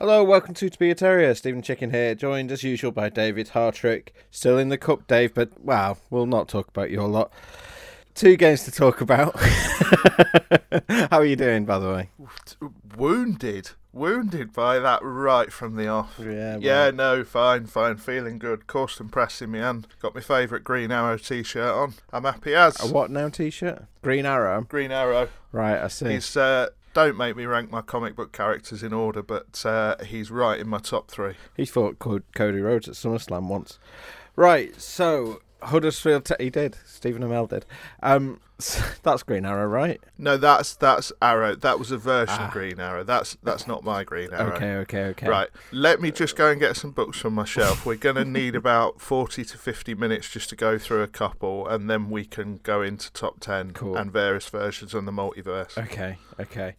Hello, welcome to To Be a Terrier. Stephen Chicken here, joined as usual by David Hartrick. Still in the cup, Dave, but wow, we'll not talk about your lot. Two games to talk about. How are you doing, by the way? Wounded, wounded by that right from the off. Yeah, well- yeah, no, fine, fine, feeling good. Corsten press in my hand. Got my favourite Green Arrow T-shirt on. I'm happy as A what now t-shirt? Green Arrow. Green Arrow. Right, I see. He's uh, don't make me rank my comic book characters in order, but uh, he's right in my top three. He fought Cody Rhodes at SummerSlam once. Right, so Huddersfield. T- he did. Stephen Amell did. Um, that's Green Arrow, right? No, that's that's Arrow. That was a version Ah. of Green Arrow. That's that's not my Green Arrow. Okay, okay, okay. Right, let me just go and get some books from my shelf. We're going to need about 40 to 50 minutes just to go through a couple, and then we can go into top 10 Cool. and various versions on the multiverse. Okay, okay.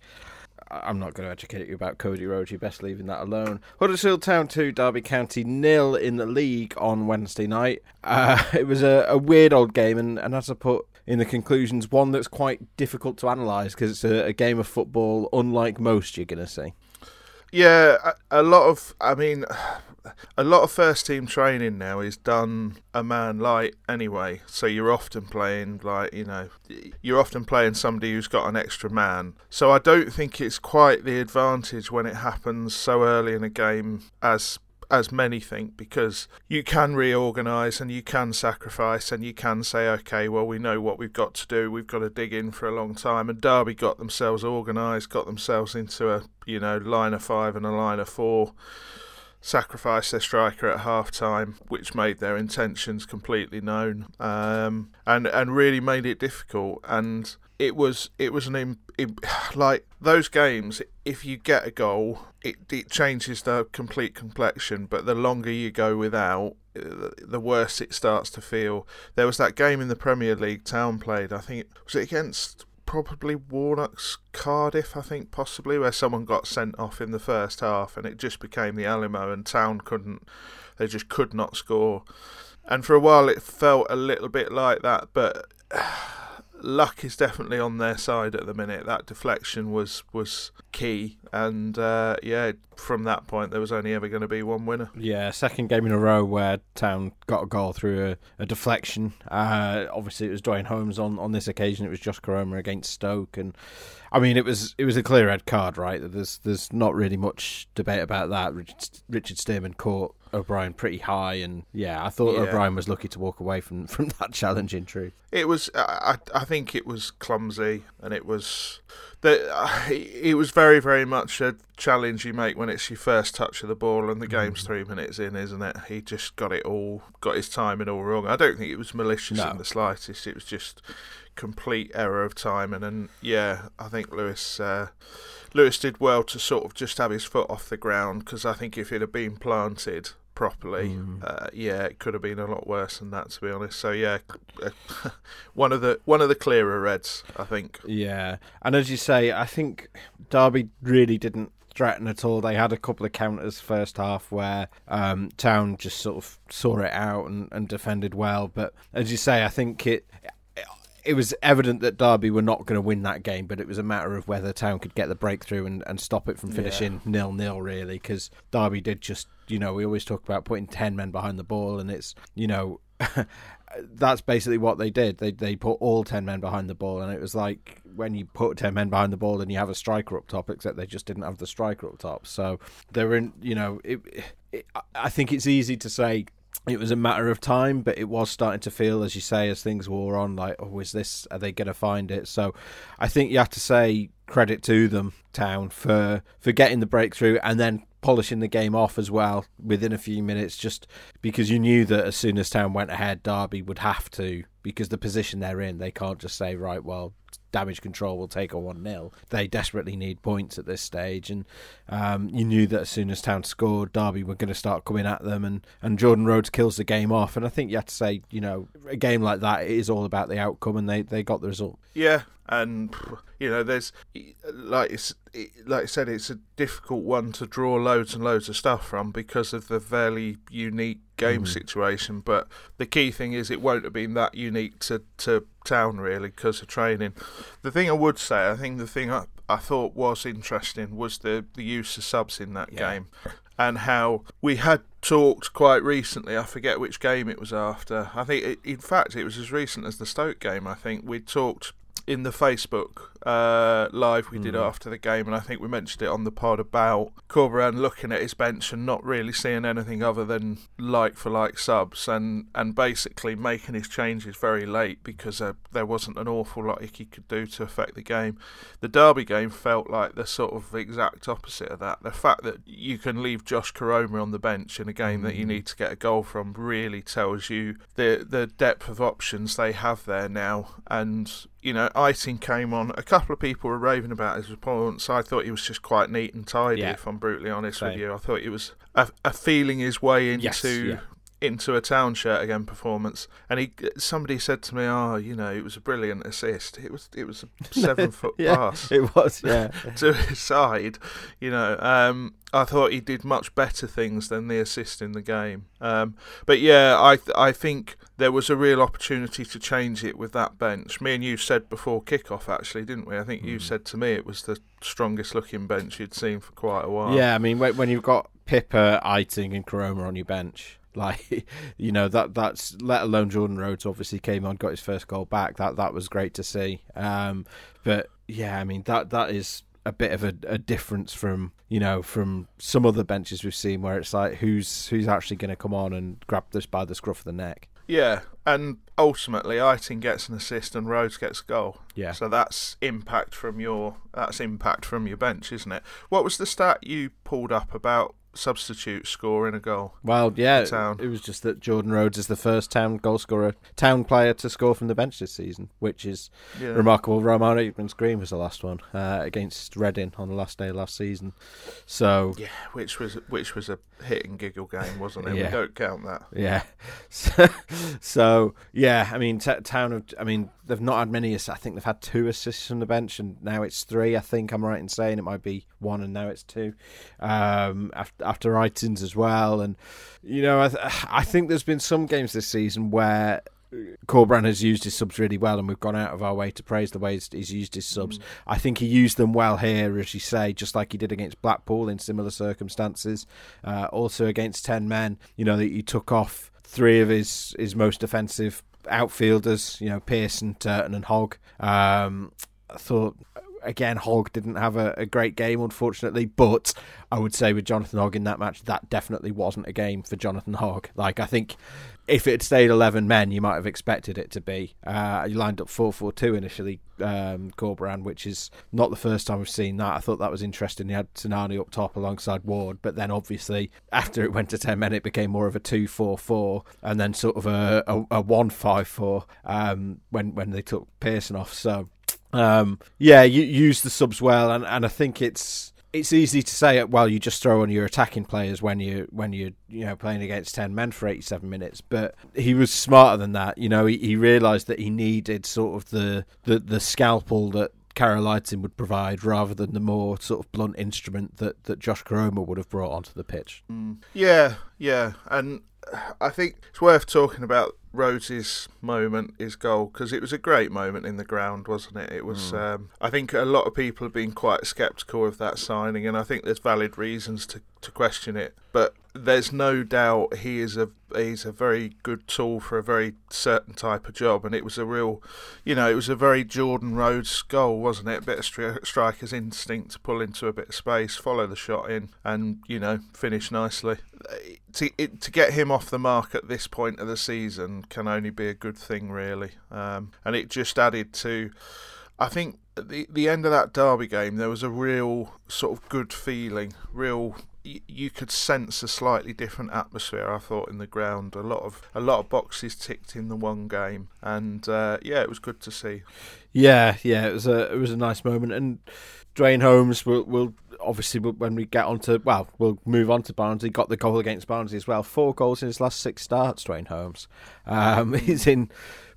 I'm not going to educate you about Cody Rhodes. You're best leaving that alone. Huddersfield Town 2, Derby County nil in the league on Wednesday night. Uh, it was a, a weird old game, and, and as I put in the conclusions, one that's quite difficult to analyse because it's a, a game of football unlike most you're going to see. Yeah, a, a lot of, I mean, a lot of first team training now is done a man light anyway. So you're often playing like you know, you're often playing somebody who's got an extra man. So I don't think it's quite the advantage when it happens so early in a game as as many think because you can reorganize and you can sacrifice and you can say okay well we know what we've got to do we've got to dig in for a long time and derby got themselves organized got themselves into a you know line of five and a line of four sacrificed their striker at half time, which made their intentions completely known, um, and and really made it difficult. And it was it was an im- im- like those games. If you get a goal, it it changes the complete complexion. But the longer you go without, uh, the worse it starts to feel. There was that game in the Premier League Town played. I think was it against probably Warnock's Cardiff, I think, possibly, where someone got sent off in the first half and it just became the Alamo and Town couldn't, they just could not score. And for a while it felt a little bit like that, but luck is definitely on their side at the minute. That deflection was, was key. And uh, yeah, from that point, there was only ever going to be one winner. Yeah, second game in a row where Town got a goal through a, a deflection. Uh, obviously, it was Duane Holmes on, on this occasion. It was Josh Koroma against Stoke, and I mean, it was it was a clear red card, right? There's there's not really much debate about that. Richard, Richard Stearman caught O'Brien pretty high, and yeah, I thought Yeah. O'Brien was lucky to walk away from from that challenge. In truth, It was. I, I I think it was clumsy, and it was. The, it was very, very much a challenge you make when it's your first touch of the ball, and the game's three minutes in, isn't it? He just got it all, got his timing all wrong. I don't think it was malicious No. in the slightest. It was just complete error of timing, and yeah, I think Lewis. Uh, Lewis did well to sort of just have his foot off the ground because I think if it had been planted properly, Mm. uh, yeah, it could have been a lot worse than that, to be honest. So yeah, one of the one of the clearer reds, I think. Yeah, and as you say, I think Derby really didn't threaten at all. They had a couple of counters first half where um, Town just sort of saw it out and, and defended well. But as you say, I think it. It was evident that Derby were not going to win that game, but it was a matter of whether Town could get the breakthrough and, and stop it from finishing nil nil. Really, because Derby did just, you know, we always talk about putting ten men behind the ball, and it's, you know, that's basically what they did. They they put all ten men behind the ball, and it was like when you put ten men behind the ball and you have a striker up top, except they just didn't have the striker up top. So they were in, you know, it, it, I think it's easy to say it was a matter of time, but it was starting to feel, as you say, as things wore on, like, oh, is this? Are they going to find it? So I think you have to say credit to them, Town, for for getting the breakthrough and then polishing the game off as well within a few minutes, just because you knew that as soon as Town went ahead, Derby would have to, because the position they're in, they can't just say, right, well, damage control will take a 1 0. They desperately need points at this stage, and um, you knew that as soon as Town scored, Derby were going to start coming at them, and, and Jordan Rhodes kills the game off. And I think you have to say, you know, a game like that it is all about the outcome, and they, they got the result. Yeah, and you know, there's like it's like I said, it's a difficult one to draw loads and loads of stuff from because of the very unique game mm. situation. But the key thing is, it won't have been that unique to to town really because of training. The thing I would say, I think the thing I, I thought was interesting was the the use of subs in that yeah. game and how we had talked quite recently. I forget which game it was after. I think, it, in fact, it was as recent as the Stoke game. I think we talked in the Facebook uh, live we mm. did hmm. after the game, and I think we mentioned it on the pod about Corberán looking at his bench and not really seeing anything other than like for like subs, and and basically making his changes very late because uh, there wasn't an awful lot he could do to affect the game. The Derby game felt like the sort of exact opposite of that. The fact that you can leave Josh Koroma on the bench in a game mm. that you hmm. need to get a goal from really tells you the the depth of options they have there now, and you know, Eiting came on. A couple of people were raving about his performance. I thought he was just quite neat and tidy. Yeah. If I'm brutally honest Same. with you, I thought he was a, a feeling his way into yes, yeah into a town shirt again performance. And he somebody said to me, "Oh, you know, it was a brilliant assist. It was it was a seven foot yeah, pass. It was, yeah, to his side. You know, um, I thought he did much better things than the assist in the game. Um, but yeah, I I think there was a real opportunity to change it with that bench. Me and you said before kickoff, actually, didn't we? I think you mm. said to me it was the strongest looking bench you'd seen for quite a while. Yeah, I mean when, you've got Pipa, Eiting, and Koroma on your bench like, you know that that's let alone Jordan Rhodes obviously came on, got his first goal back. That that was great to see. Um, but yeah, I mean that that is a bit of a, a, difference from you know from some other benches we've seen where it's like who's who's actually going to come on and grab this by the scruff of the neck. Yeah, and ultimately, Eiting gets an assist and Rhodes gets a goal. Yeah. So that's impact from your that's impact from your bench, isn't it? What was the stat you pulled up about substitute scoring a goal. Well, yeah, it was just that Jordan Rhodes is the first town goal scorer, town player to score from the bench this season, which is yeah. remarkable. Romain Aitken Green was the last one uh, against Reading on the last day of last season. So yeah, which was which was a hit and giggle game, wasn't it? yeah. We don't count that. Yeah. So, so yeah, I mean, t- town of, I mean, they've not had many. I think they've had two assists from the bench, and now it's three. I think I'm right in saying it might be one, and now it's two. Um, after after as well, and you know, I, th- I think there's been some games this season where Corberán has used his subs really well, and we've gone out of our way to praise the way he's, used his subs. Mm. I think he used them well here, as you say, just like he did against Blackpool in similar circumstances. Uh, also against ten men, you know, that he took off three of his his most offensive outfielders, you know, Pearson, Turton, and Hogg. Um, I thought again, Hogg didn't have a, a, great game, unfortunately. But I would say with Jonathan Hogg in that match, that definitely wasn't a game for Jonathan Hogg. Like I think if it had stayed eleven men, you might have expected it to be. Uh, you lined up four four two initially, um, Corberán, which is not the first time we've seen that. I thought that was interesting. He had Sinani up top alongside Ward, but then obviously after it went to ten men, it became more of a two four four, and then sort of a a, a one five four um, when when they took Pearson off. So um, yeah, you use the subs well, and, and I think it's it's easy to say well you just throw on your attacking players when you when you you know playing against 10 men for 87 minutes but he was smarter than that you know he, he realized that he needed sort of the the, the scalpel that Karel Eiting would provide rather than the more sort of blunt instrument that, that Josh Koroma would have brought onto the pitch. Mm. Yeah, yeah. And I think it's worth talking about Rhodes's moment, his goal, because it was a great moment in the ground, wasn't it? It was. Mm. Um, I think a lot of people have been quite sceptical of that signing, and I think there's valid reasons to, to question it. But there's no doubt he is a he's a very good tool for a very certain type of job, and it was a real, you know, it was a very Jordan Rhodes goal, wasn't it? A bit of stri- striker's instinct to pull into a bit of space, follow the shot in, and you know, finish nicely. To it, to get him off the mark at this point of the season can only be a good thing, really, um, and it just added to. I think the the end of that derby game, there was a real sort of good feeling, real you could sense a slightly different atmosphere. I thought in the ground, a lot of a lot of boxes ticked in the one game, and uh, yeah, it was good to see. Yeah, yeah, it was a it was a nice moment, and Duane Holmes will will obviously when we get on to well, we'll move on to Barnsley. Got the goal against Barnsley as well. Four goals in his last six starts. Duane Holmes, um, he's in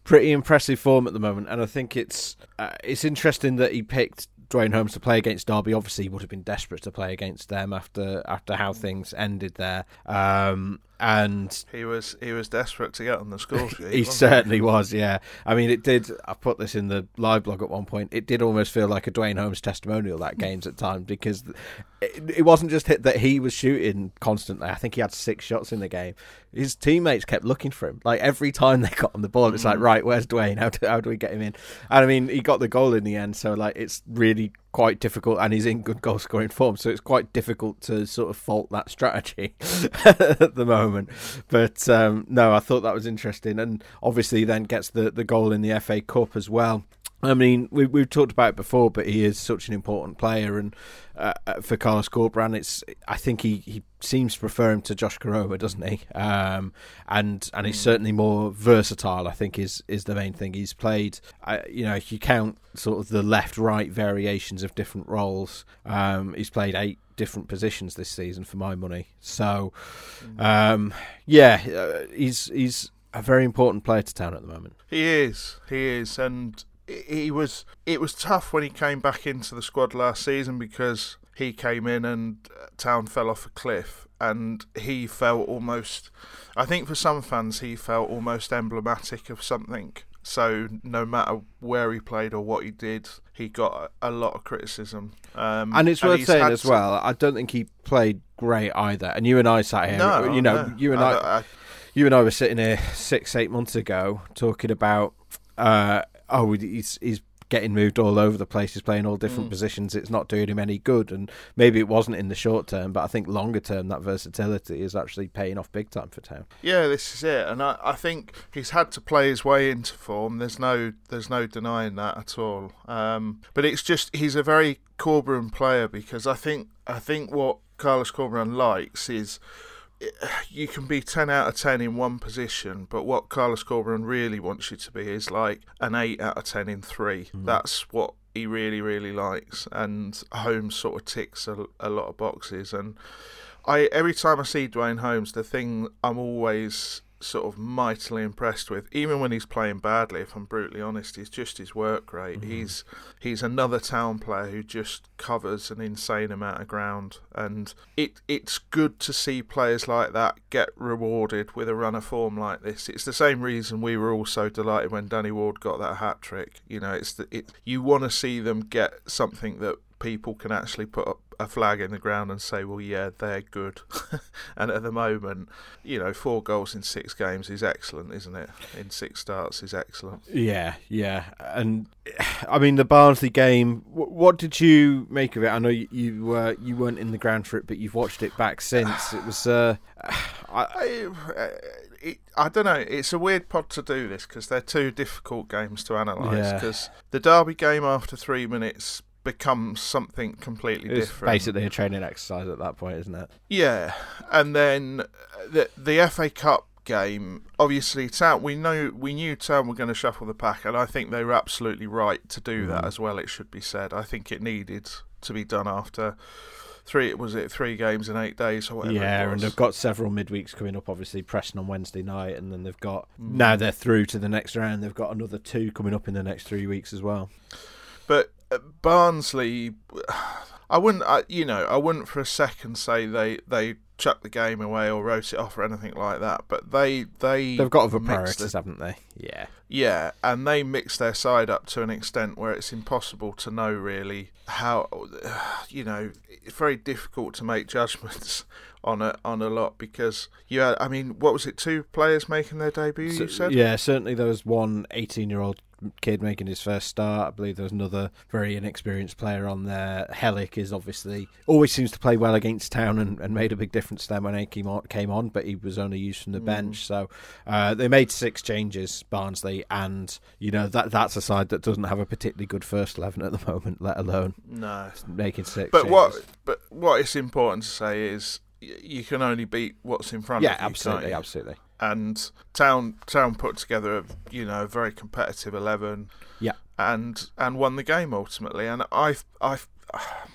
pretty impressive form at the moment, and I think it's uh, it's interesting that he picked Duane Holmes to play against Derby. Obviously, he would have been desperate to play against them after after how things ended there. Um, and he was he was desperate to get on the score sheet. he certainly he? was. Yeah, I mean, it did. I put this in the live blog at one point. It did almost feel like a Duane Holmes testimonial that games at times because it, it wasn't just hit that he was shooting constantly. I think he had six shots in the game. His teammates kept looking for him. Like every time they got on the ball, it's mm. like, right, where's Duane? How do, how do we get him in? And I mean, he got the goal in the end. So like, it's really quite difficult, and he's in good goal scoring form. So it's quite difficult to sort of fault that strategy at the moment. But um, no, I thought that was interesting, and obviously then gets the the goal in the FA Cup as well. I mean, we, we've talked about it before, but he is such an important player, and uh, uh for Carlos Corberán, it's I think he, he seems to prefer him to Josh Koroma, doesn't he? Um, and and he's hmm. certainly more versatile. I think is is the main thing. He's played, uh, you know, if you count sort of the left right variations of different roles, um, he's played eight different positions this season for my money. So, hmm. um, yeah, uh, he's he's a very important player to town at the moment. He is, he is, and he was it was tough when he came back into the squad last season because he came in and uh, Town fell off a cliff and he felt almost I think for some fans he felt almost emblematic of something so no matter where he played or what he did he got a, lot of criticism um, and it's worth saying as well I don't think he played great either and you and I sat here no, you know no. you and I, I, I, you and I were sitting here six eight months ago talking about uh, oh, he's he's getting moved all over the place. He's playing all different mm. positions. It's not doing him any good. And maybe it wasn't in the short term, but I think longer term that versatility is actually paying off big time for Town. Yeah, this is it. And I, I think he's had to play his way into form. There's no there's no denying that at all. Um, but it's just he's a very Corberán player because I think I think what Carlos Corberán likes is you can be 10 out of 10 in one position, but what Carlos Corberán really wants you to be is like an 8 out of 10 in three. Mm. That's what he really, really likes. And Holmes sort of ticks a, a lot of boxes. And I every time I see Duane Holmes, the thing I'm always sort of mightily impressed with. Even when he's playing badly, if I'm brutally honest, is just his work rate. Mm-hmm. He's he's another town player who just covers an insane amount of ground, and it it's good to see players like that get rewarded with a run of form like this. It's the same reason we were all so delighted when Danny Ward got that hat trick. You know, it's the, it you want to see them get something that people can actually put up a flag in the ground and say, well, yeah, they're good. and at the moment, you know, four goals in six games is excellent, isn't it? In six starts is excellent. Yeah, yeah. And I mean, the Barnsley game. What did you make of it? I know you you, uh, you weren't in the ground for it, but you've watched it back since. It was. Uh, I, I, uh, it, I don't know. It's a weird pod to do this because they're two difficult games to analyse. Because yeah. the Derby game after three minutes becomes something completely it's different. Basically, a training exercise at that point, isn't it? Yeah, and then the the FA Cup game. Obviously, Town. We know we knew Town were going to shuffle the pack, and I think they were absolutely right to do mm. that as well. It should be said. I think it needed to be done after three was it three games in eight days or whatever. Yeah, and they've got several midweeks coming up. Obviously, Preston on Wednesday night, and then they've got mm. now they're through to the next round. They've got another two coming up in the next three weeks as well. But Barnsley, I wouldn't, I, you know, I wouldn't for a second say they they chucked the game away or wrote it off or anything like that. But they they they've got other priorities, haven't they? Yeah, yeah, and they mix their side up to an extent where it's impossible to know really how, you know, it's very difficult to make judgments on a on a lot because you had, I mean, what was it? Two players making their debut. So, you said, yeah, certainly there was one 18 year old kid making his first start. I believe there's another very inexperienced player on there. Helik is obviously always seems to play well against Town and, and made a big difference then when he came on, came on, but he was only used from the mm. bench. So uh, they made six changes, Barnsley, and you know that that's a side that doesn't have a particularly good first eleven at the moment, let alone no making six. But changes. what but what is important to say is you can only beat what's in front yeah, of you. Yeah, absolutely, absolutely and Town Town put together a you know very competitive eleven. Yeah, and and won the game ultimately. And I I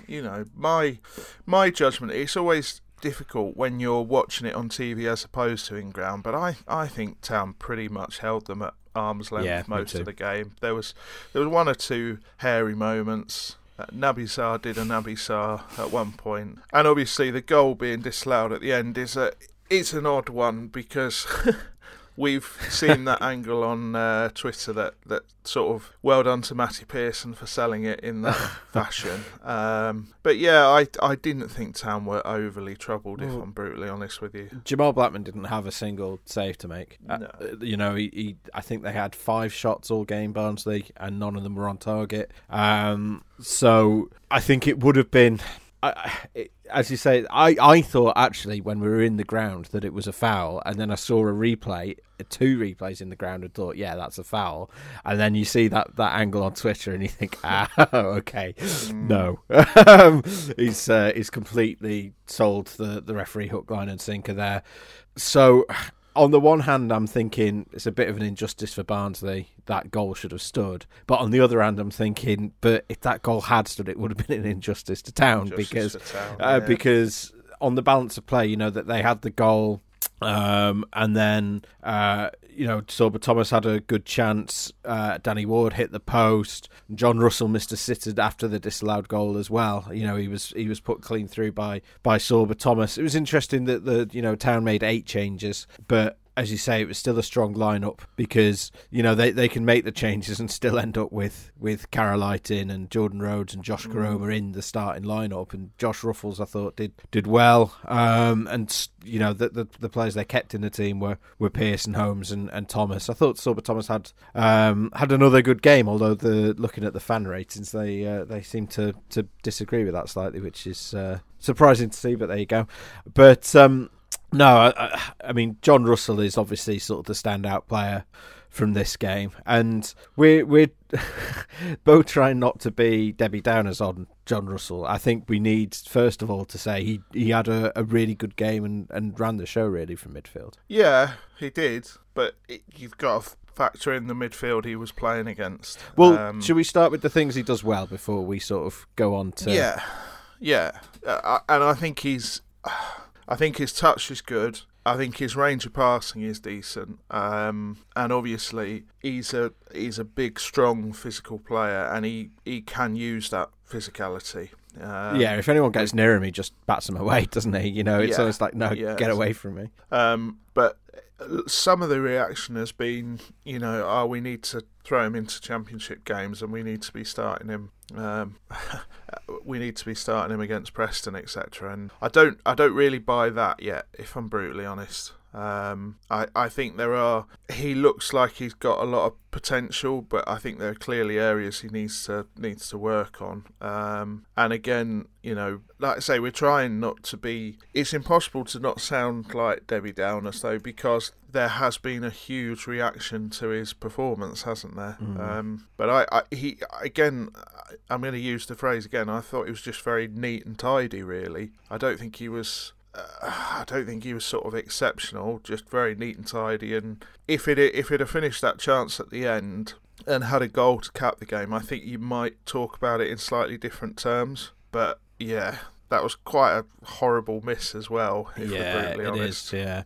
you know my my judgment. It's always difficult when you're watching it on TV as opposed to in ground. But I I think Town pretty much held them at arm's length Yeah, most of the game. There was there was one or two hairy moments. Uh, Naby Sarr did a Naby Sarr at one point, and obviously the goal being disallowed at the end is a it's an odd one because we've seen that angle on uh, Twitter that, that sort of well done to Matty Pearson for selling it in that fashion. Um, but yeah, I I didn't think Town were overly troubled, if Well- I'm brutally honest with you. Jamal Blackman didn't have a single save to make. Uh, No. uh, you know, he, he I think they had five shots all game, Barnsley, and none of them were on target. Um, so I think it would have been. I I- it, as you say, I, I thought actually when we were in the ground that it was a foul, and then I saw a replay, two replays in the ground, and thought, yeah, that's a foul. And then you see that, that angle on Twitter, and you think, ah, okay, no, um, he's uh, he's completely sold the the referee hook, line, and sinker there. So, on the one hand, I'm thinking it's a bit of an injustice for Barnsley. That goal should have stood. But on the other hand, I'm thinking, but if that goal had stood, it would have been an injustice to Town Justice because Town, uh, yeah. because on the balance of play, you know that they had the goal. Um, and then, uh, you know, Sorba Thomas had a good chance. Uh, Danny Ward hit the post. Jon Russell missed a sitter after the disallowed goal as well. You know, he was he was put clean through by by Sorba Thomas. It was interesting that the you know Town made eight changes, but as you say, it was still a strong lineup because you know they, they can make the changes and still end up with with Karel Eiting and Jordan Rhodes and Josh Koroma in the starting lineup. And Josh Ruffels, I thought, did did well. Um, and you know the, the the players they kept in the team were were Pearson, Holmes, and, and Thomas. I thought Sorba Thomas had um, had another good game, although the looking at the fan ratings, they uh, they seem to to disagree with that slightly, which is uh, surprising to see. But there you go. But um, no, I, I, mean Jon Russell is obviously sort of the standout player from this game, and we're we're both trying not to be Debbie Downers on Jon Russell. I think we need first of all to say he he had a, a really good game and, and ran the show really from midfield. Yeah, he did, but it, you've got to factor in the midfield he was playing against. Well, Um, should we start with the things he does well before we sort of go on to? Yeah, yeah, uh, and I think he's, I think his touch is good. I think his range of passing is decent, um, and obviously he's a he's a big, strong, physical player, and he, he can use that physicality. Um, yeah, if anyone gets near him, he just bats him away, doesn't he? You know, it's Yeah. always like, no, Yeah, get away from me. Um, but some of the reaction has been, you know, oh, we need to throw him into championship games and we need to be starting him. Um, we need to be starting him against Preston, etc. And I don't, I don't really buy that yet, if I'm brutally honest. Um, I, I think there are. He looks like he's got a lot of potential, but I think there are clearly areas he needs to needs to work on. Um, and again, you know, like I say, we're trying not to be. It's impossible to not sound like Debbie Downer, though, because there has been a huge reaction to his performance, hasn't there? Um, but I, I, he again, I'm going to use the phrase again. I thought he was just very neat and tidy. Really, I don't think he was. Uh, I don't think he was sort of exceptional. Just very neat and tidy. And if it if it had finished that chance at the end and had a goal to cap the game, I think you might talk about it in slightly different terms. But yeah, that was quite a horrible miss as well. If yeah, we're brutally it honest. is. Yeah,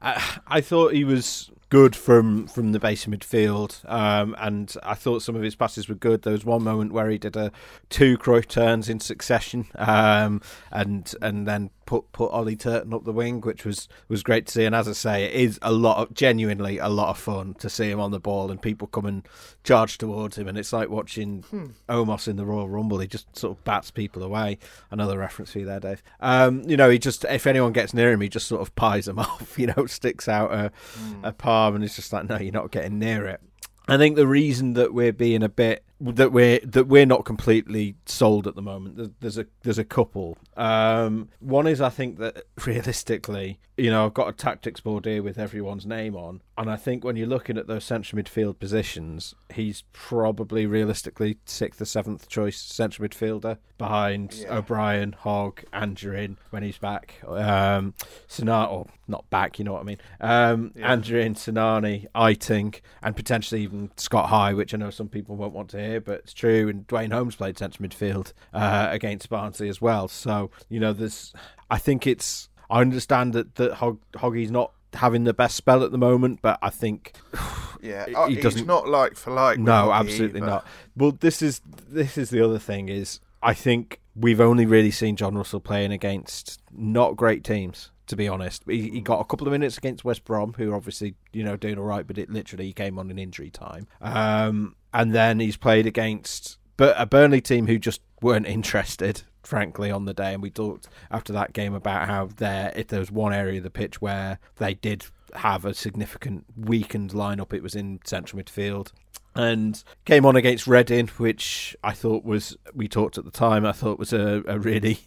I, I thought he was good from from the base of midfield, um, and I thought some of his passes were good. There was one moment where he did a two Cruyff turns in succession, um, and and then put put Ollie Turton up the wing, which was was great to see. And as I say, it is a lot of genuinely a lot of fun to see him on the ball and people come and charge towards him, and it's like watching Hmm. Omos in the Royal Rumble. He just sort of bats people away. Another reference for you there, Dave. Um, you know, he just if anyone gets near him, he just sort of pies them off. You know, sticks out a, Hmm. a and it's just like, no, you're not getting near it. I think the reason that we're being a bit that we're that we're not completely sold at the moment. There's a there's a couple. Um, one is I think that realistically, you know, I've got a tactics board here with everyone's name on, and I think when you're looking at those central midfield positions, he's probably realistically sixth or seventh choice central midfielder behind Yeah. O'Brien, Hogg, Angerin when he's back. Um, Sinar, or not back, you know what I mean. Um, Yeah. Angerin, Sinani, Eiting, and potentially even Scott High, which I know some people won't want to hear, but it's true. And Duane Holmes played centre midfield uh, against Barnsley as well. So you know, there's. I think it's. I understand that that Hogg, Hoggy's not having the best spell at the moment, but I think Yeah, He uh, doesn't- not like for like. no, absolutely either. not. Well, this is this is the other thing is I think we've only really seen Jon Russell playing against not great teams. To be honest, he, he got a couple of minutes against West Brom, who are obviously you know doing all right, but it literally came on in injury time. Um, and then he's played against a Burnley team who just weren't interested, frankly, on the day. And we talked after that game about how there, if there was one area of the pitch where they did have a significant weakened lineup, it was in central midfield. And came on against Reading, which I thought was, we talked at the time, I thought was a, a really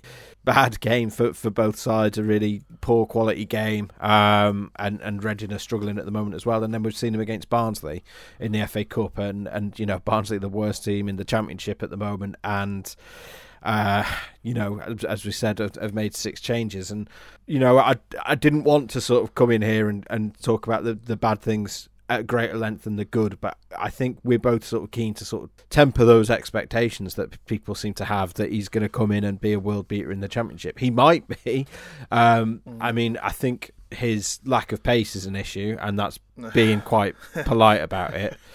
bad game for, for both sides, a really poor quality game. Um, and, and Reading are struggling at the moment as well. And then we've seen them against Barnsley in the FA Cup. And, and you know, Barnsley, the worst team in the Championship at the moment. And uh, you know, as, we said, have, have made six changes, and you know, I I didn't want to sort of come in here and, and talk about the, the bad things at greater length than the good, but I think we're both sort of keen to sort of temper those expectations that people seem to have that he's going to come in and be a world beater in the championship. He might be. Um, I mean, I think his lack of pace is an issue, and that's being quite polite about it.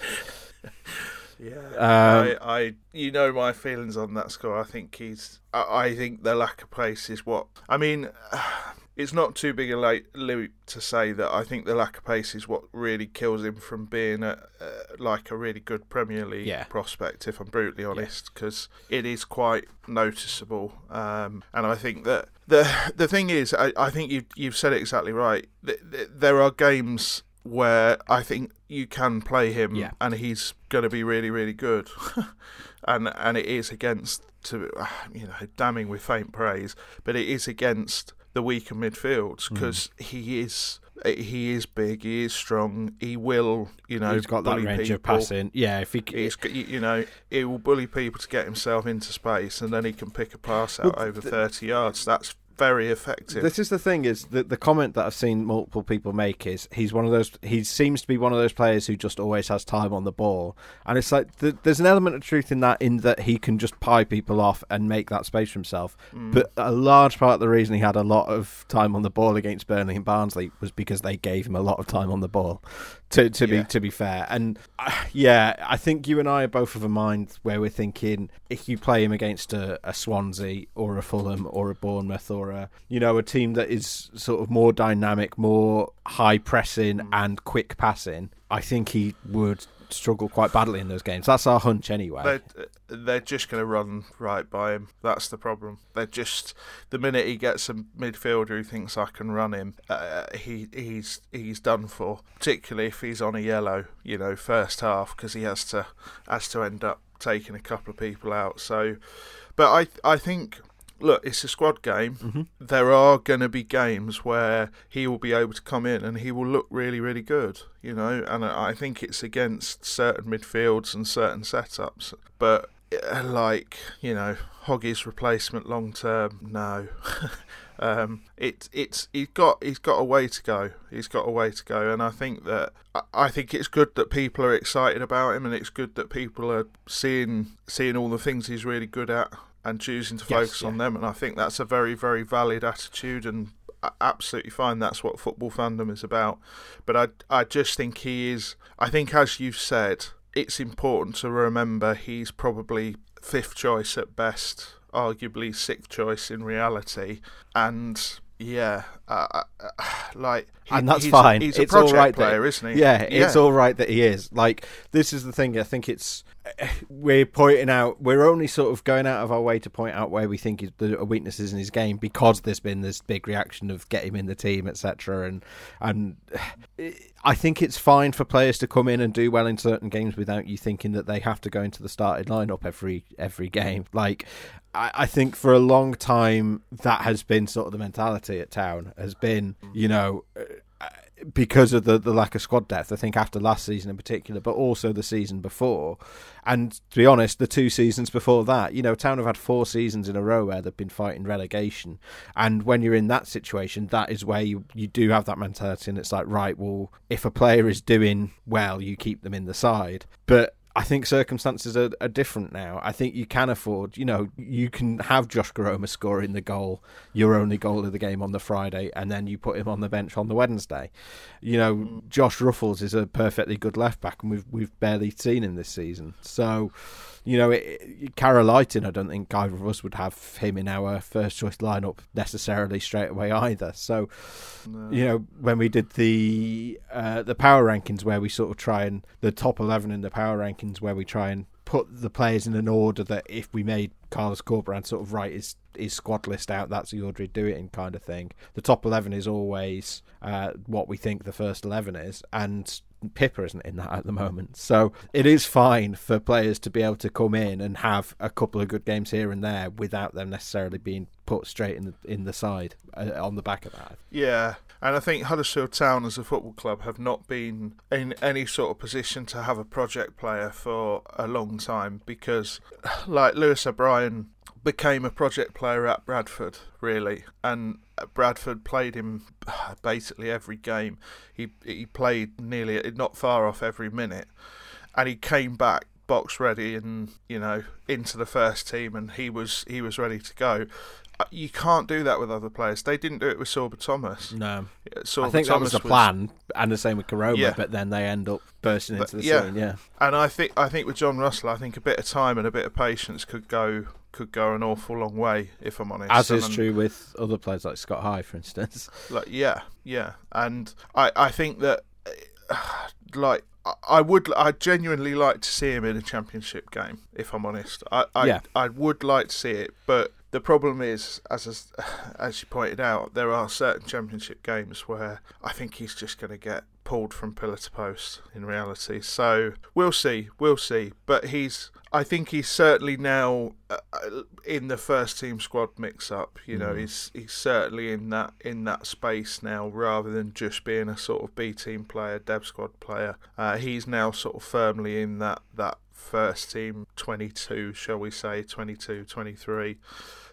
Yeah, Um, I, I, you know my feelings on that score. I think he's. I, I think the lack of pace is what. I mean, it's not too big a leap to say that I think the lack of pace is what really kills him from being a, uh, like a really good Premier League Yeah. prospect. If I'm brutally honest, because it is quite noticeable. Um, and I think that the the thing is, I, I think you you've said it exactly right. Th- th- There are games where I think you can play him Yeah. and he's going to be really really good and and it is against to you know damning with faint praise but it is against the weaker midfields mm. because he is eh, he is big he is strong he will you know he's got that range of passing. Yeah, if he He's, you you know, he will bully people to get himself into space, and then he can pick a pass out Well, over th- thirty yards. That's very effective. This is the thing is that the comment that I've seen multiple people make is he's one of those he seems to be one of those players who just always has time on the ball and it's like th- there's an element of truth in that in that he can just pie people off and make that space for himself Mm. but a large part of the reason he had a lot of time on the ball against Burnley and Barnsley was because they gave him a lot of time on the ball to to Yeah. be to be fair and uh, yeah I think you and I are both of a mind where we're thinking if you play him against a, a Swansea or a Fulham or a Bournemouth or a you know a team that is sort of more dynamic more high pressing Mm. and quick passing I think he would struggle quite badly in those games that's our hunch anyway They're, they're just going to run right by him. That's the problem. They're just the minute he gets a midfielder who thinks I can run him, uh, he he's he's done for. Particularly if he's on a yellow, you know, first half because he has to has to end up taking a couple of people out. So, but I I think. Look, it's a squad game. Mhm. There are going to be games where he will be able to come in and he will look really, really good, you know. And I think it's against certain midfields and certain setups. But uh, like you know, Hoggy's replacement long term, no. um, it it's he's got he's got a way to go. He's got a way to go, and I think that I think it's good that people are excited about him, and it's good that people are seeing seeing all the things he's really good at and choosing to Yes, focus on them. And I think that's a very very valid attitude and. Absolutely fine. That's what football fandom is about. But I, I just think he is. I think, as you've said, it's important to remember he's probably fifth choice at best, arguably sixth choice in reality. And yeah, uh, uh, like he- and that's he's fine. A, he's a it's all project right player, that, isn't he? Yeah, it's all right that he is. Like this is the thing. I think it's we're pointing out. We're only sort of going out of our way to point out where we think is the weaknesses in his game because there's been this big reaction of get him in the team, etc. And and I think it's fine for players to come in and do well in certain games without you thinking that they have to go into the starting lineup every every game. Like I, I think for a long time that has been sort of the mentality at Town has been, you know. uh, because of the, the lack of squad depth, I think after last season in particular, but also the season before, and to be honest, the two seasons before that, you know, Town have had four seasons in a row where they've been fighting relegation, and when you're in that situation, that is where you you do have that mentality, and it's like, right, well, if a player is doing well, you keep them in the side, but I think circumstances are, are, different now. I think you can afford, you know, you can have Josh Koroma scoring the goal, your only goal of the game on the Friday, and then you put him on the bench on the Wednesday. You know, Josh Ruffels is a perfectly good left back, and we've we've barely seen him this season. So you know, it, Karel Eiting, I don't think either of us would have him in our first choice lineup necessarily straight away either. So, no. you know, when we did the uh, the power rankings where we sort of try and the top eleven in the power rankings where we try and put the players in an order that if we made Carlos Corberán sort of write his his squad list out, that's the order he'd do it in, kind of thing. The top eleven is always uh, what we think the first eleven is, and Pipa isn't in that at the moment. So it is fine for players to be able to come in and have a couple of good games here and there without them necessarily being put straight in the in the side uh, on the back of that. Yeah, and I think Huddersfield Town as a football club have not been in any sort of position to have a project player for a long time because, like Lewis O'Brien became a project player at Bradford, really, and Bradford played him basically every game. He he played nearly not far off every minute, and he came back box ready and you know into the first team, and he was he was ready to go. Uh, you can't do that with other players. They didn't do it with Sorba Thomas. No, Sorba I think Thomas that was the plan, and the same with Koroma. Yeah. But then they end up bursting into the yeah. scene. Yeah, and I think I think with Jon Russell, I think a bit of time and a bit of patience could go could go an awful long way, if I'm honest. As is true with other players like Scott High, for instance. Like, yeah, yeah, and I, I think that, like, I would, I genuinely like to see him in a championship game. If I'm honest, I, I, yeah. I would like to see it, but the problem is, as as you pointed out, there are certain championship games where I think he's just going to get pulled from pillar to post in reality. So we'll see, we'll see. But he's, I think he's certainly now uh, uh in the first team squad mix up. You know, mm. he's he's certainly in that in that space now, rather than just being a sort of B team player, dev squad player. Uh, he's now sort of firmly in that that first team 22, shall we say, 22, 23.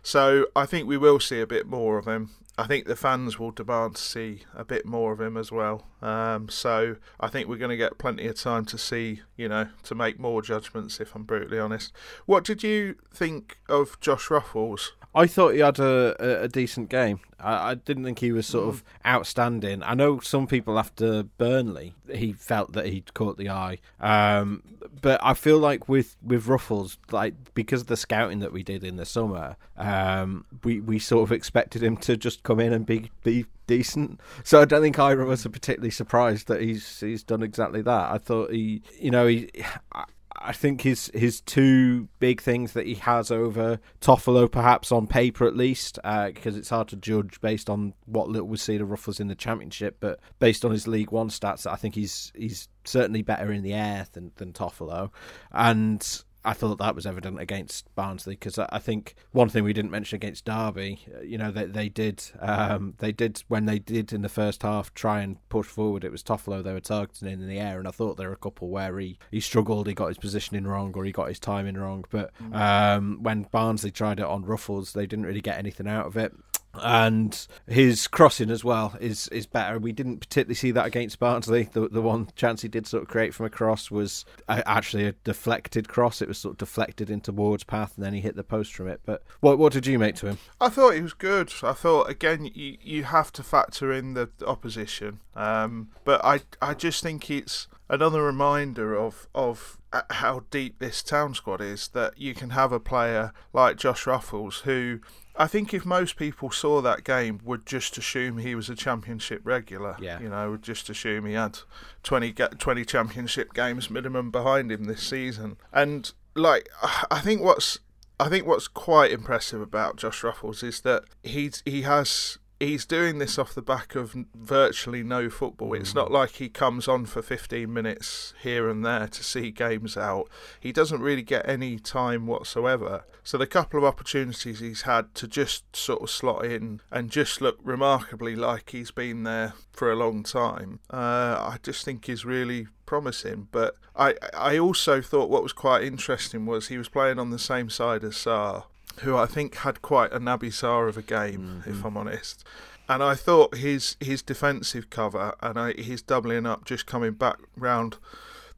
So I think we will see a bit more of him. I think the fans will demand to see a bit more of him as well. Um, so I think we're going to get plenty of time to see, you know, to make more judgments. If I'm brutally honest, what did you think of Josh Ruffels? I thought he had a, a, decent game. I, I, didn't think he was sort mm. of outstanding. I know some people after Burnley, he felt that he'd caught the eye. Um, but I feel like with, with Ruffels, like because of the scouting that we did in the summer, um, we, we sort of expected him to just come in and be be decent. So I don't think either was particularly surprised that he's he's done exactly that. I thought he, you know, he. I think his his two big things that he has over Toffolo, perhaps on paper at least, because uh, it's hard to judge based on what little we see of Ruffels in the Championship, but based on his League One stats, I think he's he's certainly better in the air than than Toffolo, and I thought that was evident against Barnsley because I think one thing we didn't mention against Derby, uh, you know, they they did um, they did when they did in the first half try and push forward. It was Toffolo they were targeting in the air, and I thought there were a couple where he, he struggled, he got his positioning wrong or he got his timing wrong. But mm. um, when Barnsley tried it on Ruffels, they didn't really get anything out of it and his crossing as well is is better. We didn't particularly see that against Barnsley. The the one chance he did sort of create from a cross was actually a deflected cross. It was sort of deflected into Ward's path, and then he hit the post from it. But what what did you make to him? I thought he was good. I thought again you you have to factor in the opposition, um, but I I just think it's another reminder of of how deep this town squad is that you can have a player like Josh Ruffels who I think if most people saw that game, would just assume he was a championship regular. Yeah. You know, would just assume he had 20, 20 championship games minimum behind him this season. And like, I think what's I think what's quite impressive about Josh Ruffels is that he's he has he's doing this off the back of virtually no football. It's not mm. like he comes on for 15 minutes here and there to see games out. He doesn't really get any time whatsoever. So the couple of opportunities he's had to just sort of slot in and just look remarkably like he's been there for a long time, uh, I just think is really promising. But I I also thought what was quite interesting was he was playing on the same side as Sarr who I think had quite a Naby Sarr of a game, mm-hmm. if I'm honest. And I thought his his defensive cover and I, his doubling up, just coming back round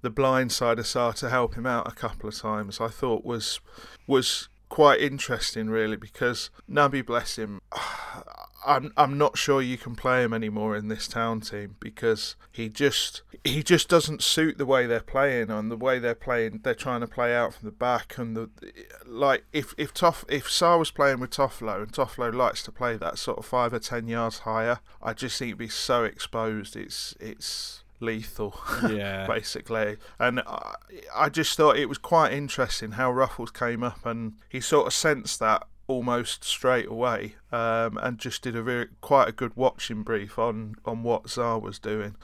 the blind side of Sarr to help him out a couple of times, I thought was was quite interesting, really, because Naby, bless him, I'm I'm not sure you can play him anymore in this town team because he just he just doesn't suit the way they're playing and the way they're playing. They're trying to play out from the back and the like. If if Toff if Sarr was playing with Toffolo and Toffolo likes to play that sort of five or ten yards higher, I just think he'd be so exposed. It's it's lethal, Yeah. basically. And I, I just thought it was quite interesting how Ruffels came up and he sort of sensed that almost straight away um, and just did a very quite a good watching brief on, on what Sarr was doing.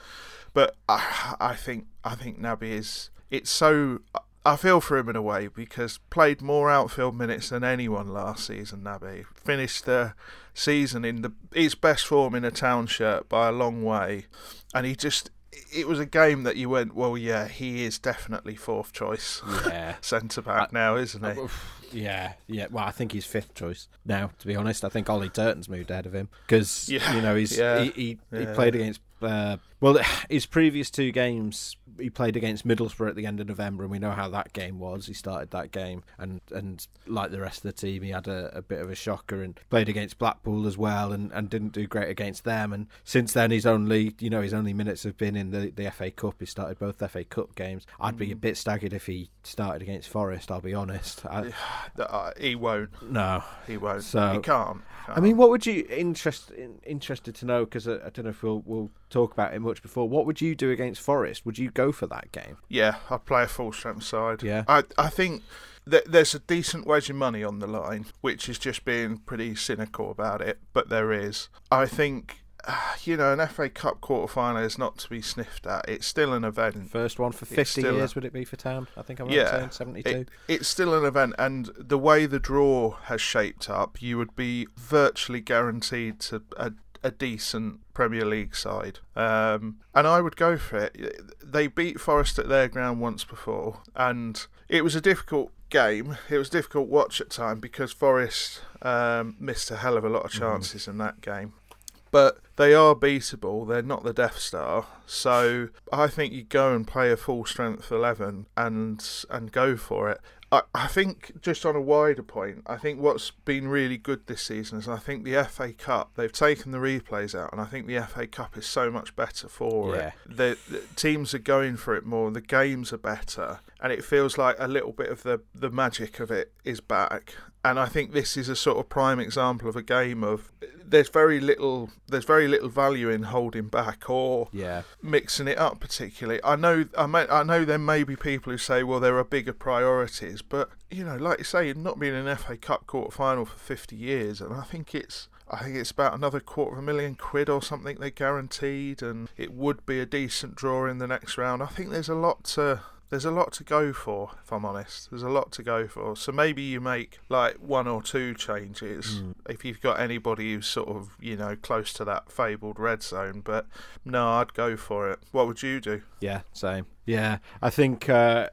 But I, I think I think Naby is it's so I feel for him in a way because played more outfield minutes than anyone last season. Naby finished the season in the his best form in a town shirt by a long way, and he just it was a game that you went, well, yeah, he is definitely fourth choice Yeah. centre back now, isn't he? Yeah, yeah. Well, I think he's fifth choice now. To be honest, I think Ollie Turton's moved ahead of him because Yeah, you know he's yeah, he he, he played against. Uh, well, his previous two games, he played against Middlesbrough at the end of November, and we know how that game was. He started that game, and and like the rest of the team, he had a, a bit of a shocker and played against Blackpool as well, and, and didn't do great against them. And since then, he's only you know his only minutes have been in the, the FA Cup. He started both FA Cup games. I'd be a Mm. bit staggered if he started against Forest. I'll be honest. I, Uh, he won't. no, He won't. So- he can't. I mean, what would you interest in, interested to know? Because I, I don't know if we'll we'll talk about it much before. What would you do against Forest? Would you go for that game? yeah, I'd play a full strength side. Yeah. I I think that there's a decent wedge of money on the line, which is just being pretty cynical about it, but there is. I think. You know, an FA Cup quarter final is not to be sniffed at. It's still an event. First one for fifty still a- years, would it be for Town? I think I'm right Yeah, saying seventy-two. It's still an event, and the way the draw has shaped up, you would be virtually guaranteed to a, a decent Premier League side. Um, and I would go for it. They beat Forest at their ground once before, and it was a difficult game. It was a difficult watch at time because Forest um, missed a hell of a lot of chances in that game. But they are beatable. They're not the Death Star. So I think you go and play a full strength eleven and and go for it. I, I think just on a wider point, I think what's been really good this season is I think the FA Cup they've taken the replays out, and I think the FA Cup is so much better for Yeah. it. The, the teams are going for it more. The games are better, and it feels like a little bit of the the magic of it is back. And I think this is a sort of prime example of a game of there's very little there's very little value in holding back or Yeah, mixing it up particularly. I know I may, I know there may be people who say well there are bigger priorities, but you know like you say you've not been in an FA Cup quarter final for 50 years and I think it's I think it's about another quarter of a million quid or something they guaranteed and it would be a decent draw in the next round. I think there's a lot to there's a lot to go for, if I'm honest. There's a lot to go for. So maybe you make like one or two changes if you've got anybody who's sort of, you know, close to that fabled red zone. But no, I'd go for it. What would you do? yeah, same. Yeah, I think. Uh,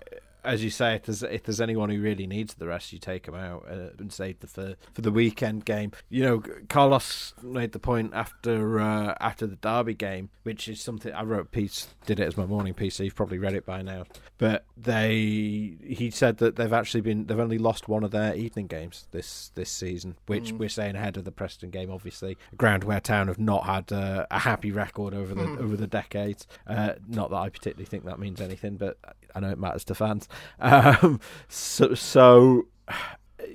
as you say, if there's, if there's anyone who really needs the rest, you take them out uh, and save the for, for the weekend game. You know, Carlos made the point after uh, after the Derby game, which is something I wrote a piece, did it as my morning piece. So you've probably read it by now. But they, he said that they've actually been they've only lost one of their evening games this this season, which Mm. we're saying ahead of the Preston game, obviously, a ground where Town have not had uh, a happy record over the Mm. over the decades. Uh, not that I particularly think that means anything, but I know it matters to fans. Um, so, so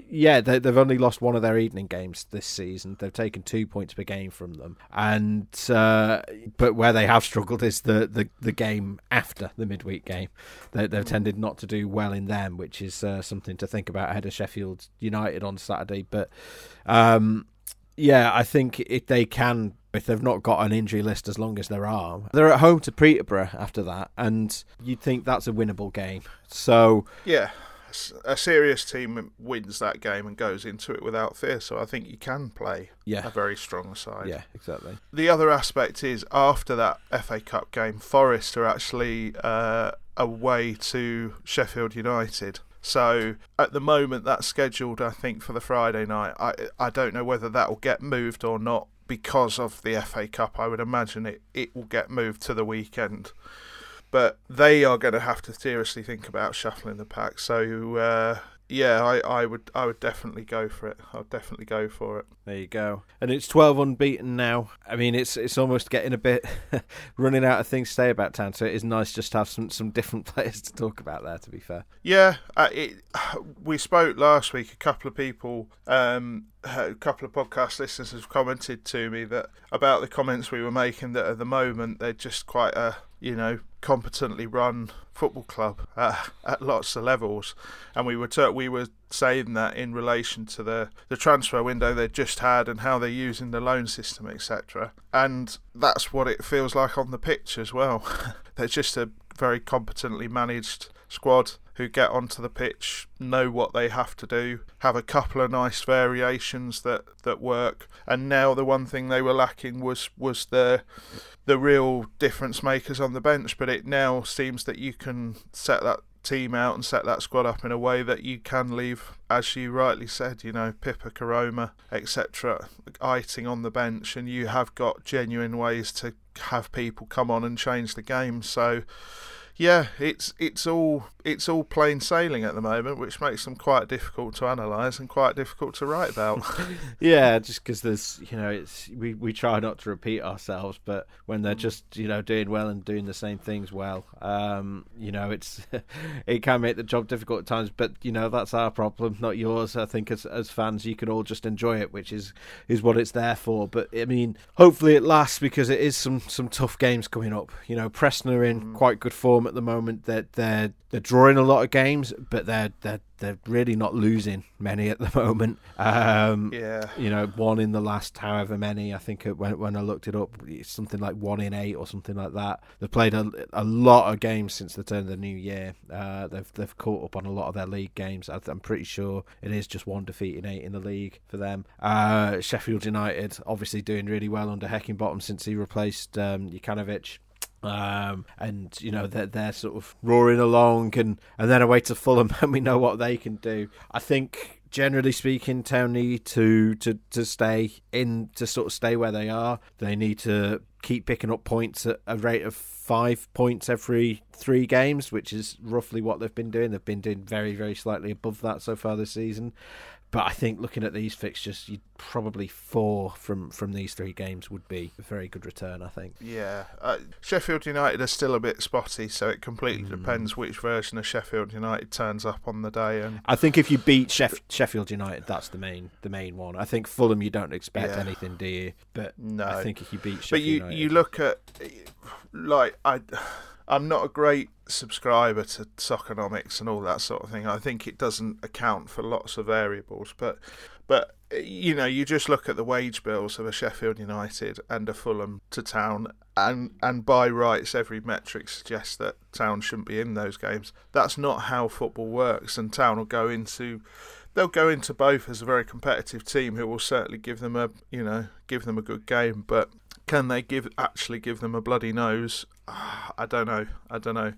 yeah, they, they've only lost one of their evening games this season. They've taken two points per game from them, and uh, but where they have struggled is the, the, the game after the midweek game. They, they've tended not to do well in them, which is uh, something to think about ahead of Sheffield United on Saturday. But um, yeah, I think if they can, if they've not got an injury list as long as there are, they're at home to Peterborough after that, and you'd think that's a winnable game. So Yeah, a serious team wins that game and goes into it without fear. So I think you can play a very strong side. yeah, exactly. The other aspect is after that FA Cup game, Forest are actually uh, away to Sheffield United. So at the moment, that's scheduled, I think, for the Friday night. I I don't know whether that will get moved or not because of the FA Cup. I would imagine it, it will get moved to the weekend. but they are going to have to seriously think about shuffling the pack. So uh, yeah, I, I would I would definitely go for it. I'll definitely go for it. There you go. And it's twelve unbeaten now. I mean, it's it's almost getting a bit running out of things to say about town. So it is nice just to have some some different players to talk about there. To be fair. Yeah, uh, it, we spoke last week. A couple of people, um, a couple of podcast listeners have commented to me that about the comments we were making that at the moment they're just quite a you know competently run football club uh, at lots of levels, and we were we were saying that in relation to the the transfer window they just had and how they're using the loan system, etc. And that's what it feels like on the pitch as well. they're just a very competently managed squad who get onto the pitch, know what they have to do, have a couple of nice variations that, that work. And now the one thing they were lacking was was the the real difference makers on the bench. But it now seems that you can set that team out and set that squad up in a way that you can leave, as you rightly said, you know, Pipa, Koroma, etc., Eiting on the bench, and you have got genuine ways to have people come on and change the game. So yeah, it's it's all it's all plain sailing at the moment, which makes them quite difficult to analyse and quite difficult to write about. yeah, just because there's you know it's we, we try not to repeat ourselves, but when they're mm. just you know doing well and doing the same things well, um, you know it's it can make the job difficult at times. But you know that's our problem, not yours. I think as as fans, you can all just enjoy it, which is is what it's there for. But I mean, hopefully it lasts because it is some some tough games coming up. You know, Preston are in mm. quite good form at the moment. That they're, they're drawing a lot of games, but they're they're they're really not losing many at the moment. Um, yeah, you know, one in the last however many. I think when when I looked it up, it's something like one in eight or something like that. They've played a, a lot of games since the turn of the new year. Uh, they've they've caught up on a lot of their league games. I'm pretty sure it is just one defeat in eight in the league for them. Uh, Sheffield United obviously doing really well under Heckingbottom since he replaced um, Jokanovic. Um, and you know they're they're sort of roaring along, and and then away to Fulham, and we know what they can do. I think generally speaking, Town need to, to, to stay in to sort of stay where they are. They need to keep picking up points at a rate of five points every three games, which is roughly what they've been doing. They've been doing very, very slightly above that so far this season. But I think looking at these fixtures, you'd probably four from from these three games would be a very good return. I think. Yeah, uh, Sheffield United are still a bit spotty, so it completely mm. depends which version of Sheffield United turns up on the day. And I think if you beat Sheff- Sheffield United, that's the main the main one. I think Fulham, you don't expect yeah. anything, do you? But no, I think if you beat Sheffield but you United, you look at like I. I'm not a great subscriber to Soccernomics and all that sort of thing. I think it doesn't account for lots of variables, but but you know, you just look at the wage bills of a Sheffield United and a Fulham to Town, and and by rights, every metric suggests that Town shouldn't be in those games. That's not how football works, and Town will go into they'll go into both as a very competitive team who will certainly give them a you know give them a good game, but can they give actually give them a bloody nose? I don't know. I don't know.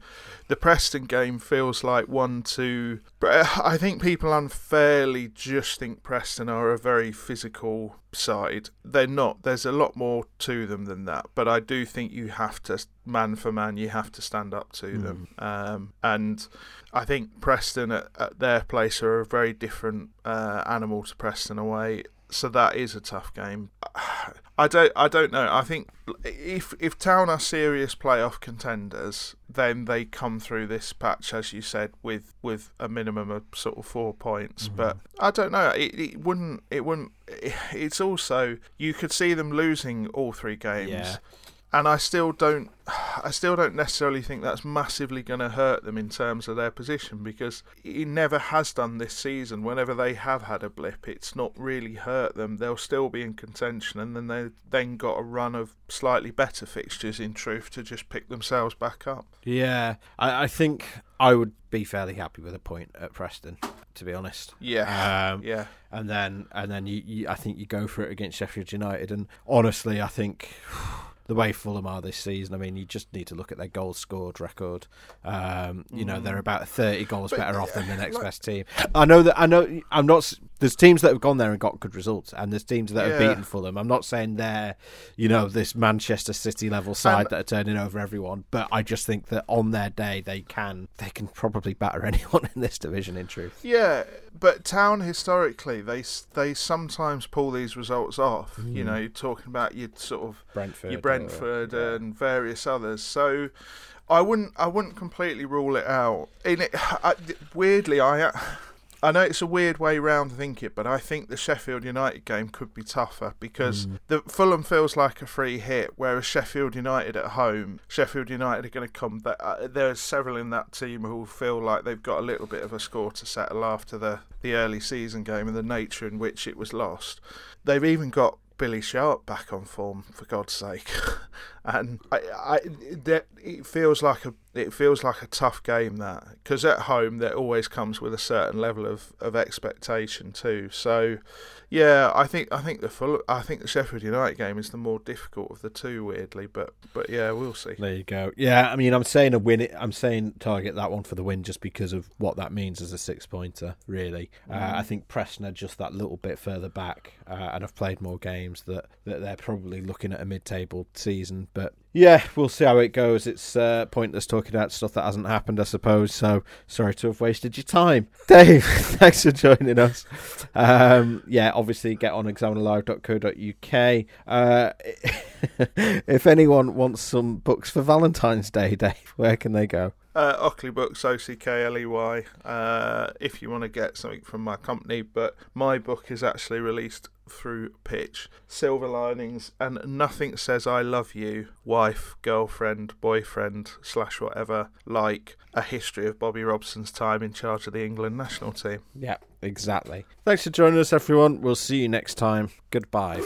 The Preston game feels like one to. I think people unfairly just think Preston are a very physical side. They're not. There's a lot more to them than that. But I do think you have to man for man. You have to stand up to mm. them. Um, and I think Preston at, at, their place are a very different uh, animal to Preston away so that is a tough game. I don't I don't know. I think if if Town are serious playoff contenders, then they come through this patch as you said with with a minimum of sort of 4 points. Mm-hmm. But I don't know. It, it wouldn't it wouldn't it's also you could see them losing all three games. Yeah and I still don't I still don't necessarily think that's massively going to hurt them in terms of their position because he never has done this season. Whenever they have had a blip, it's not really hurt them. They'll still be in contention, and then they then got a run of slightly better fixtures. In truth, to just pick themselves back up. Yeah, I, I think I would be fairly happy with a point at Preston, to be honest. Yeah, um, yeah. And then and then you, you, I think you go for it against Sheffield United, and honestly, I think the way Fulham are this season. I mean, you just need to look at their goals scored record. Um, you know, they're mm. about thirty goals but, better off than the next like, best team. I know that. I know. I'm not there's teams that have gone there and got good results, and there's teams that have beaten Fulham. I'm not saying they're, you know, this Manchester City level side And- that are turning over everyone, but I just think that on their day they can they can probably batter anyone in this division. In truth, Yeah, but Town historically they they sometimes pull these results off. Mm. You know, you're talking about your sort of Brentford, your Brentford and various others. So I wouldn't I wouldn't completely rule it out. In it, I, weirdly, I I know it's a weird way round to think it, but I think the Sheffield United game could be tougher because the Fulham feels like a free hit, whereas Sheffield United at home, Sheffield United are going to come. th- Uh, are several in that team who will feel like they've got a little bit of a score to settle after the the early season game and the nature in which it was lost. They've even got Billy Sharp back on form for God's sake, and I, I that, it feels like a it feels like a tough game that because at home that always comes with a certain level of, of expectation too. So yeah, I think I think the full I think the Sheffield United game is the more difficult of the two, weirdly, but but yeah, we'll see. There you go. Yeah, I mean, I'm saying a win. I'm saying target that one for the win just because of what that means as a six pointer. Really, uh, I think Preston are just that little bit further back uh, and have played more games that that they're probably looking at a mid-table season. But yeah, we'll see how it goes. It's uh, pointless talking about stuff that hasn't happened, I suppose. So sorry to have wasted your time, Dave. thanks for joining us. Um, yeah, obviously get on examinerlive.co.uk. Uh, if anyone wants some books for Valentine's Day, Dave, where can they go? Uh, Ockley Books, O C K L E Y. Uh, if you want to get something from my company, but my book is actually released through Pitch. Silver linings and nothing says I love you, wife, girlfriend, boyfriend, slash whatever, like a history of Bobby Robson's time in charge of the England national team. Yeah, exactly. Thanks for joining us, everyone. We'll see you next time. Goodbye.